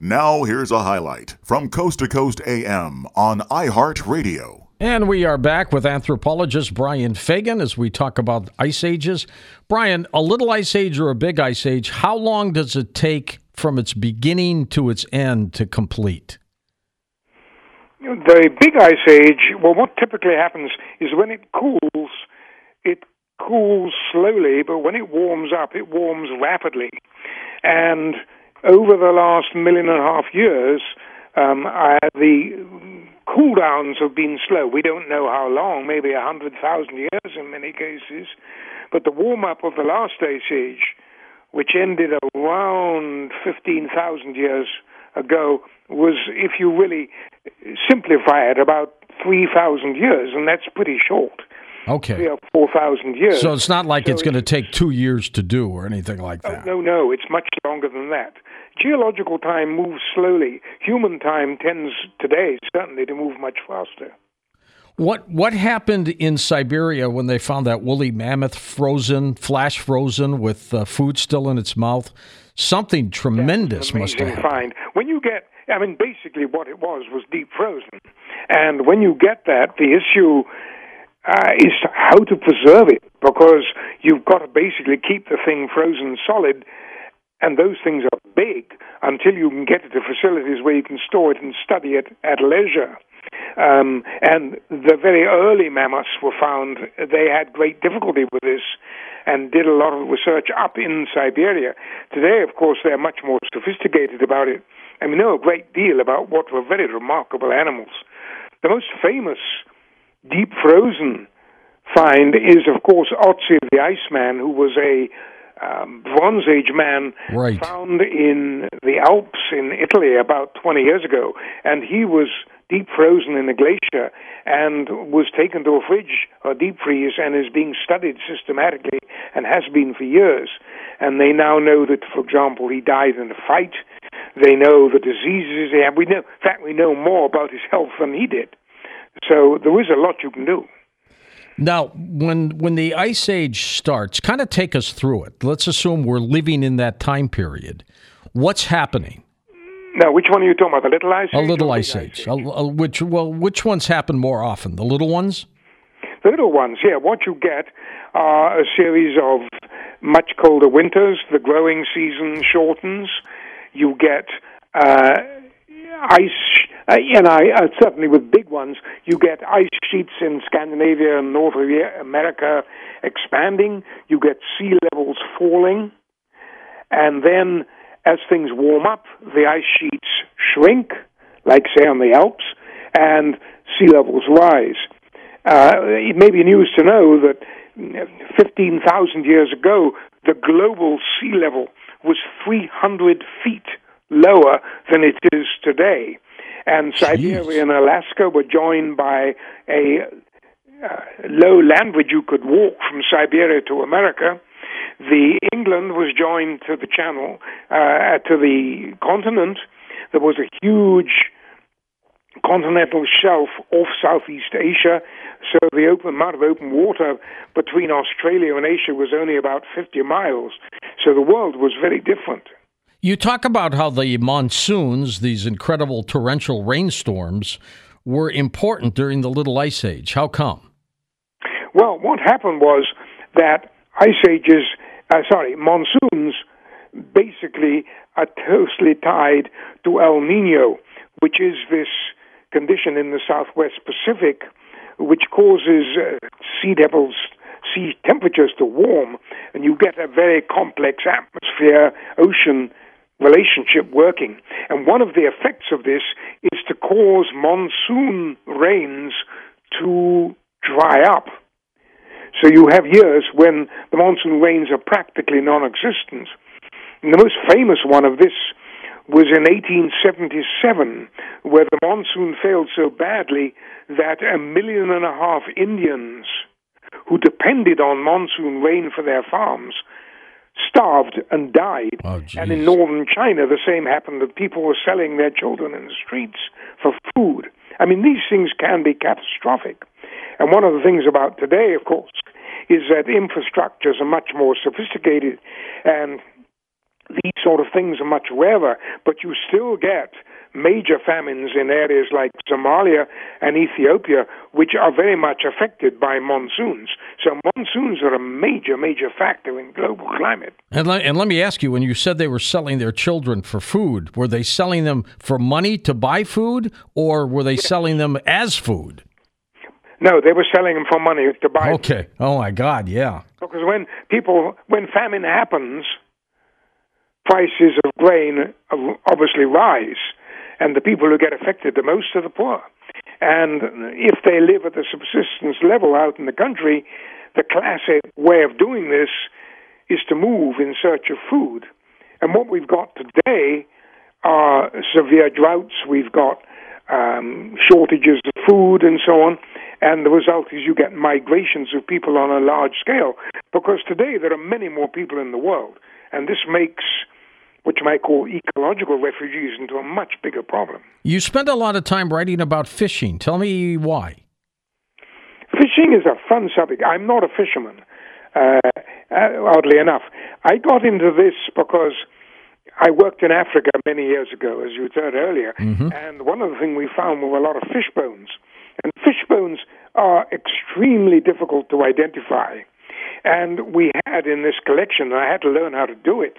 Now, here's a highlight from Coast to Coast AM on iHeartRadio. And we are back with anthropologist Brian Fagan as we talk about ice ages. Brian, a little ice age or a big ice age, how long does it take from its beginning to its end to complete? The big ice age, well, what typically happens is when it cools, it cools slowly, but when it warms up, it warms rapidly. And over the last million and a half years, um, I, the cool downs have been slow. We don't know how long, maybe a 100,000 years in many cases. But the warm up of the last ice age, which ended around 15,000 years ago, was, if you really simplify it, about 3,000 years, and that's pretty short. Okay. Three or 4,000 years. So it's not like So it's going to take two years to do or anything like Oh, that. no, no, it's much longer than that. Geological time moves slowly. Human time tends today, certainly, to move much faster. What what happened in Siberia when they found that woolly mammoth frozen, flash frozen, with uh, food still in its mouth? Something tremendous must have happened. find. When you get, I mean, basically what it was was deep frozen. And when you get that, the issue uh, is how to preserve it because you've got to basically keep the thing frozen solid. And those things are big until you can get it to facilities where you can store it and study it at leisure. Um, and the very early mammoths were found, they had great difficulty with this and did a lot of research up in Siberia. Today, of course, they're much more sophisticated about it, and we know a great deal about what were very remarkable animals. The most famous deep frozen find is, of course, Otzi the Iceman, who was a um, Bronze Age man Right. found in the Alps in Italy about 20 years ago, and he was deep frozen in a glacier and was taken to a fridge or deep freeze and is being studied systematically and has been for years. And they now know that, for example, he died in a fight. They know the diseases he had. We know, in fact, we know more about his health than he did. So there is a lot you can do. Now, when when the ice age starts, kind of take us through it. Let's assume we're living in that time period. What's happening? Now, which one are you talking about? The little ice age. A age? little ice big age. A, a- which well, which ones happen more often? The little ones? The little ones, yeah. What you get are a series of much colder winters. The growing season shortens. You get uh, ice, uh, and I uh, certainly with big ones, you get ice sheets in Scandinavia and North America expanding. You get sea levels falling, and then as things warm up, the ice sheets shrink, like say on the Alps, and sea levels rise. Uh, it may be news to know that 15,000 years ago, the global sea level was 300 feet lower than it is today. And Siberia and Alaska were joined by a uh, low land bridge you could walk from Siberia to America. The England was joined to the channel, uh, to the continent. There was a huge continental shelf off Southeast Asia, so the open amount of open water between Australia and Asia was only about 50 miles. So the world was very different. You talk about how the monsoons, these incredible torrential rainstorms, were important during the Little Ice Age. How come? Well, what happened was that ice ages, uh, sorry, monsoons basically are closely tied to El Nino, which is this condition in the southwest Pacific which causes uh, sea levels, sea temperatures to warm, and you get a very complex atmosphere ocean relationship working. And one of the effects of this is to cause monsoon rains to dry up. So you have years when the monsoon rains are practically non existent. And the most famous one of this was in 1877, where the monsoon failed so badly that a million and a half Indians who depended on monsoon rain for their farms starved and died. Oh, and in northern China, the same happened that people were selling their children in the streets for food. I mean, these things can be catastrophic. And one of the things about today, of course, is that infrastructures are much more sophisticated and these sort of things are much rarer, but you still get major famines in areas like Somalia and Ethiopia, which are very much affected by monsoons. So monsoons are a major, major factor in global climate. And let, and let me ask you, when you said they were selling their children for food, were they selling them for money to buy food, or were they selling them as food? No, they were selling them for money to buy. Okay. Oh my God, yeah. Because when people, when famine happens, prices of grain obviously rise, and the people who get affected the most are the poor. And if they live at the subsistence level out in the country, the classic way of doing this is to move in search of food. And what we've got today are severe droughts. We've got um, shortages of food and so on. And the result is you get migrations of people on a large scale because today there are many more people in the world. And this makes what you might call ecological refugees into a much bigger problem. You spend a lot of time writing about fishing. Tell me why. Fishing is a fun subject. I'm not a fisherman, uh, uh oddly enough. I got into this because I worked in Africa many years ago, as you said earlier, mm-hmm. and one of the things we found were a lot of fish bones. And fish bones are extremely difficult to identify. And we had in this collection, and I had to learn how to do it,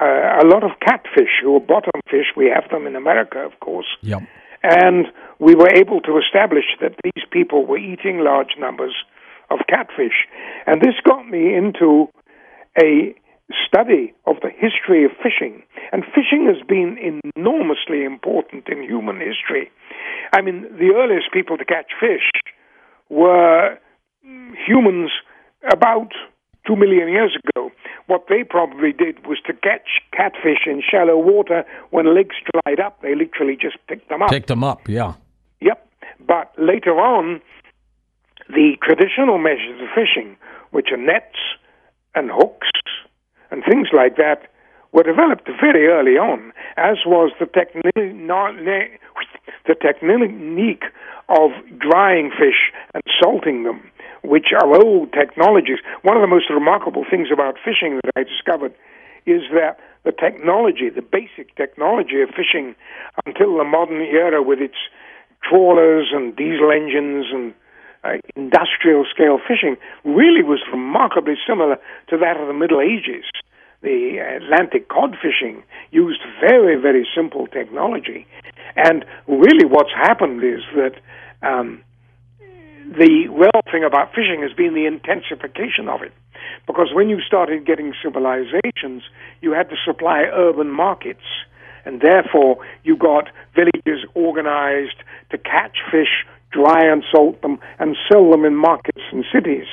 uh, a lot of catfish who are bottom fish. We have them in America, of course. Yep. And we were able to establish that these people were eating large numbers of catfish. And this got me into a study of the history of fishing. And fishing has been enormously important in human history. I mean, the earliest people to catch fish were humans about two million years ago. What they probably did was to catch catfish in shallow water when lakes dried up. They literally just picked them up. Picked them up, yeah. Yep. But later on, the traditional measures of fishing, which are nets and hooks and things like that were developed very early on, as was the, techni- the technique of drying fish and salting them, which are old technologies. One of the most remarkable things about fishing that I discovered is that the technology, the basic technology of fishing until the modern era with its trawlers and diesel engines and uh, industrial scale fishing really was remarkably similar to that of the Middle Ages. The Atlantic cod fishing used very, very simple technology. And really, what's happened is that um, the real thing about fishing has been the intensification of it. Because when you started getting civilizations, you had to supply urban markets. And therefore, you got villages organized to catch fish dry and salt them, and sell them in markets and cities,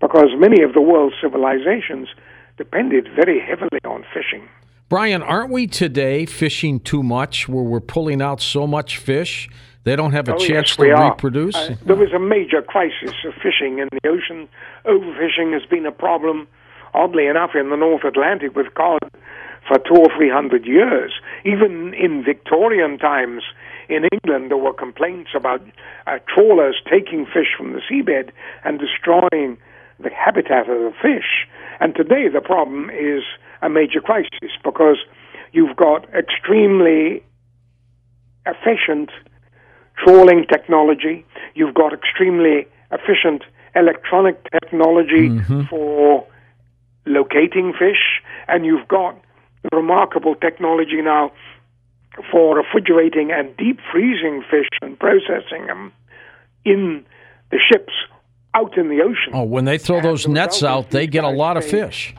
because many of the world's civilizations depended very heavily on fishing. Brian, aren't we today fishing too much where we're pulling out so much fish? They don't have a oh, chance yes, to reproduce? Uh, there was a major crisis of fishing in the ocean. Overfishing has been a problem, oddly enough, in the North Atlantic with cod for two or three hundred years. Even in Victorian times, in England, there were complaints about uh, trawlers taking fish from the seabed and destroying the habitat of the fish. And today, the problem is a major crisis because you've got extremely efficient trawling technology, you've got extremely efficient electronic technology mm-hmm. for locating fish, and you've got remarkable technology now for refrigerating and deep freezing fish and processing them in the ships out in the ocean. Oh, when they throw and those nets out, they get a lot of fish.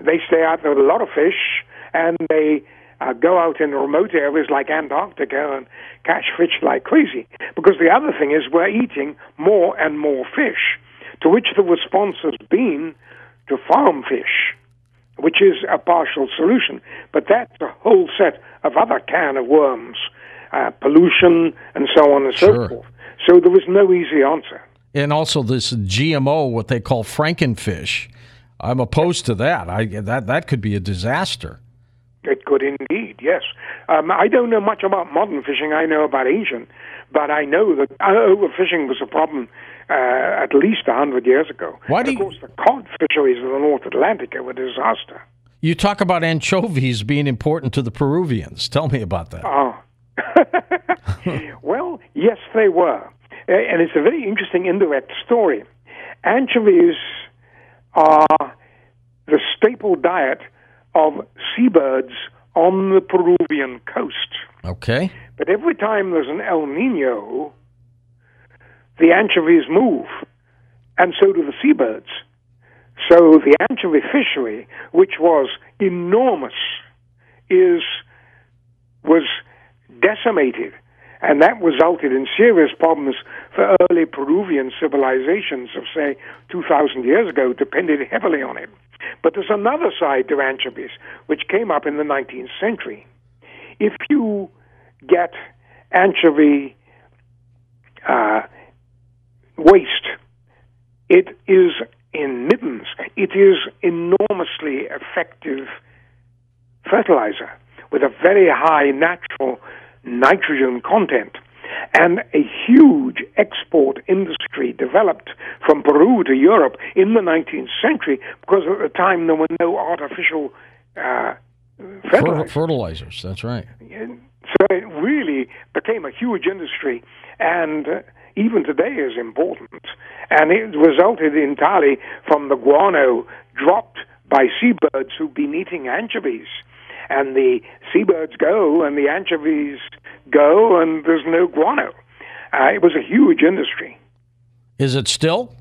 They stay out there with a lot of fish, and they uh, go out in remote areas like Antarctica and catch fish like crazy. Because the other thing is we're eating more and more fish, to which the response has been to farm fish which is a partial solution. But that's a whole set of other can of worms, uh, pollution, and so on and sure. so forth. So there was no easy answer. And also this GMO, what they call Frankenfish. I'm opposed to that. I, that that could be a disaster. It could indeed, yes. Um, I don't know much about modern fishing. I know about ancient, but I know that uh, overfishing was a problem uh, at least 100 years ago. Why do of course, the cod fisheries of the North Atlantic were a disaster. You talk about anchovies being important to the Peruvians. Tell me about that. Oh. well, yes, they were. And it's a very interesting indirect story. Anchovies are the staple diet of seabirds on the Peruvian coast. Okay. But every time there's an El Nino, the anchovies move, and so do the seabirds. So the anchovy fishery, which was enormous, is was decimated, and that resulted in serious problems for early Peruvian civilizations of say 2,000 years ago, depended heavily on it. But there's another side to anchovies, which came up in the 19th century. If you get anchovy uh, waste, it is in middens. It is enormously effective fertilizer with a very high natural nitrogen content. And a huge export industry developed from Peru to Europe in the 19th century because at the time there were no artificial uh, fertilizers. fertilizers. That's right. So it really became a huge industry, and uh, even today is important. And it resulted entirely from the guano dropped by seabirds who've been eating anchovies. And the seabirds go, and the anchovies go, and there's no guano. Uh, it was a huge industry. Is it still?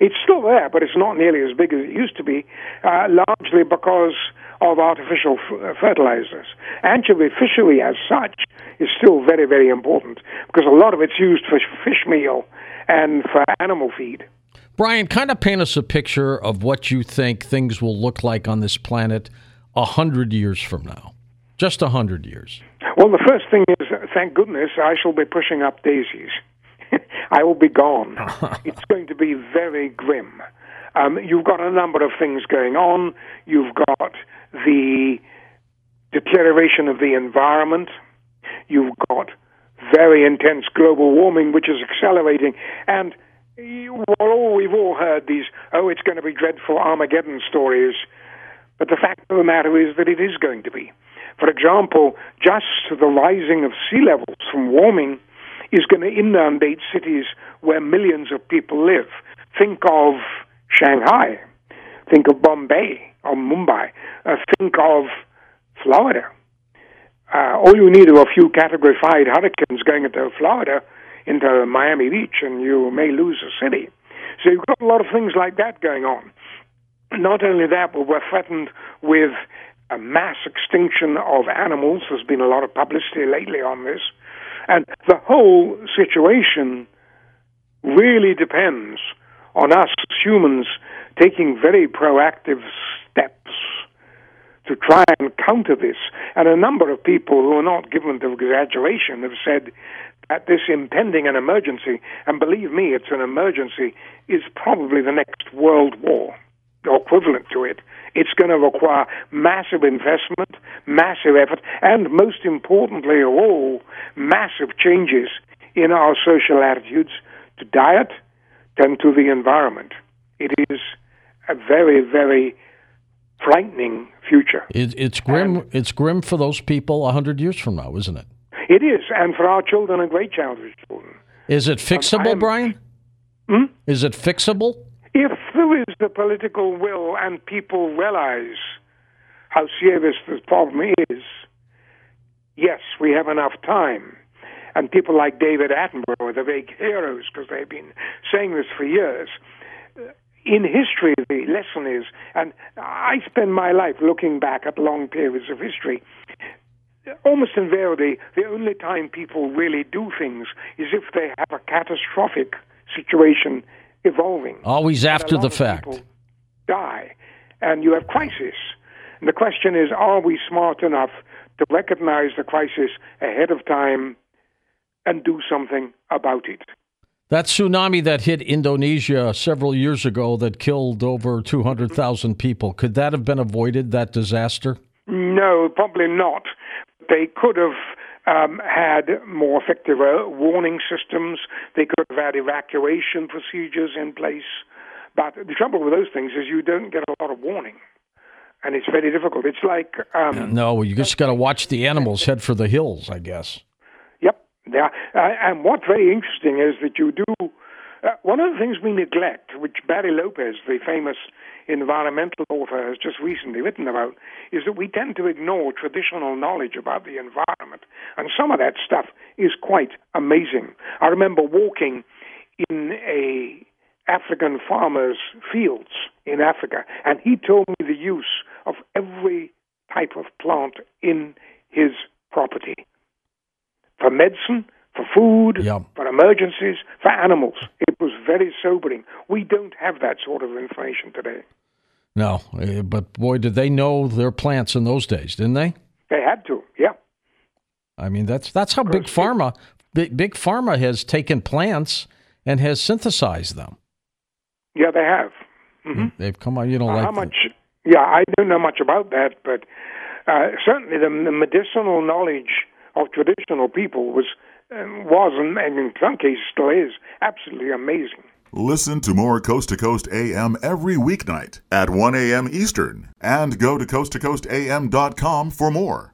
It's still there, but it's not nearly as big as it used to be, uh, largely because of artificial f- uh, fertilizers. Anchovy fishery, as such, is still very, very important because a lot of it's used for fish meal and for animal feed. Brian, kind of paint us a picture of what you think things will look like on this planet a hundred years from now. Just a hundred years. Well, the first thing is, thank goodness, I shall be pushing up daisies. I will be gone. it's going to be very grim. Um, you've got a number of things going on. You've got the deterioration of the environment. You've got very intense global warming, which is accelerating. And well, we've all heard these, oh, it's going to be dreadful Armageddon stories. But the fact of the matter is that it is going to be. For example, just the rising of sea levels from warming is going to inundate cities where millions of people live. Think of Shanghai. Think of Bombay or Mumbai. Uh, think of Florida. Uh, all you need are a few Category 5 hurricanes going into Florida, into Miami Beach, and you may lose a city. So you've got a lot of things like that going on. Not only that, but we're threatened with a mass extinction of animals. There's been a lot of publicity lately on this. And the whole situation really depends on us humans taking very proactive steps to try and counter this. And a number of people who are not given to exaggeration have said that this impending an emergency, and believe me, it's an emergency, is probably the next world war equivalent to it. It's going to require massive investment, massive effort, and most importantly of all, massive changes in our social attitudes to diet and to the environment. It is a very, very frightening future. It, it's grim. And it's grim for those people a hundred years from now, isn't it? It is, and for our children and great children's children. Is it fixable, Brian? Hmm? Is it fixable? If there is the political will and people realize how serious this problem is, yes, we have enough time. And people like David Attenborough are the big heroes because they've been saying this for years. In history, the lesson is, and I spend my life looking back at long periods of history, almost invariably, the only time people really do things is if they have a catastrophic situation evolving. Always after the fact. Die, and you have crisis. And the question is, are we smart enough to recognize the crisis ahead of time and do something about it? That tsunami that hit Indonesia several years ago that killed over 200,000 people, could that have been avoided, that disaster? No, probably not. They could have um, had more effective uh, warning systems. They could have had evacuation procedures in place. But the trouble with those things is you don't get a lot of warning. and it's very difficult. It's like um, no, you just got to watch the animals head for the hills, I guess. Yep, yeah. Uh, and what's very interesting is that you do uh, one of the things we neglect, which Barry Lopez, the famous environmental author, has just recently written about, is that we tend to ignore traditional knowledge about the environment. And some of that stuff is quite amazing. I remember walking in a African farmer's fields in Africa, and he told me the use of every type of plant in his property for medicine, for food, yep. for emergencies, for animals. Was very sobering. We don't have that sort of information today. No, eh, but boy, did they know their plants in those days, didn't they? They had to, yeah. I mean, that's that's how big pharma, big, big pharma has taken plants and has synthesized them. Yeah, they have. Mm-hmm. They've come out, you know, uh, like how much? The, yeah, I don't know much about that, but uh, certainly the, the medicinal knowledge of traditional people was was and in some cases still is absolutely amazing. Listen to more Coast to Coast AM every weeknight at 1 a.m. Eastern and go to coasttocoastam.com for more.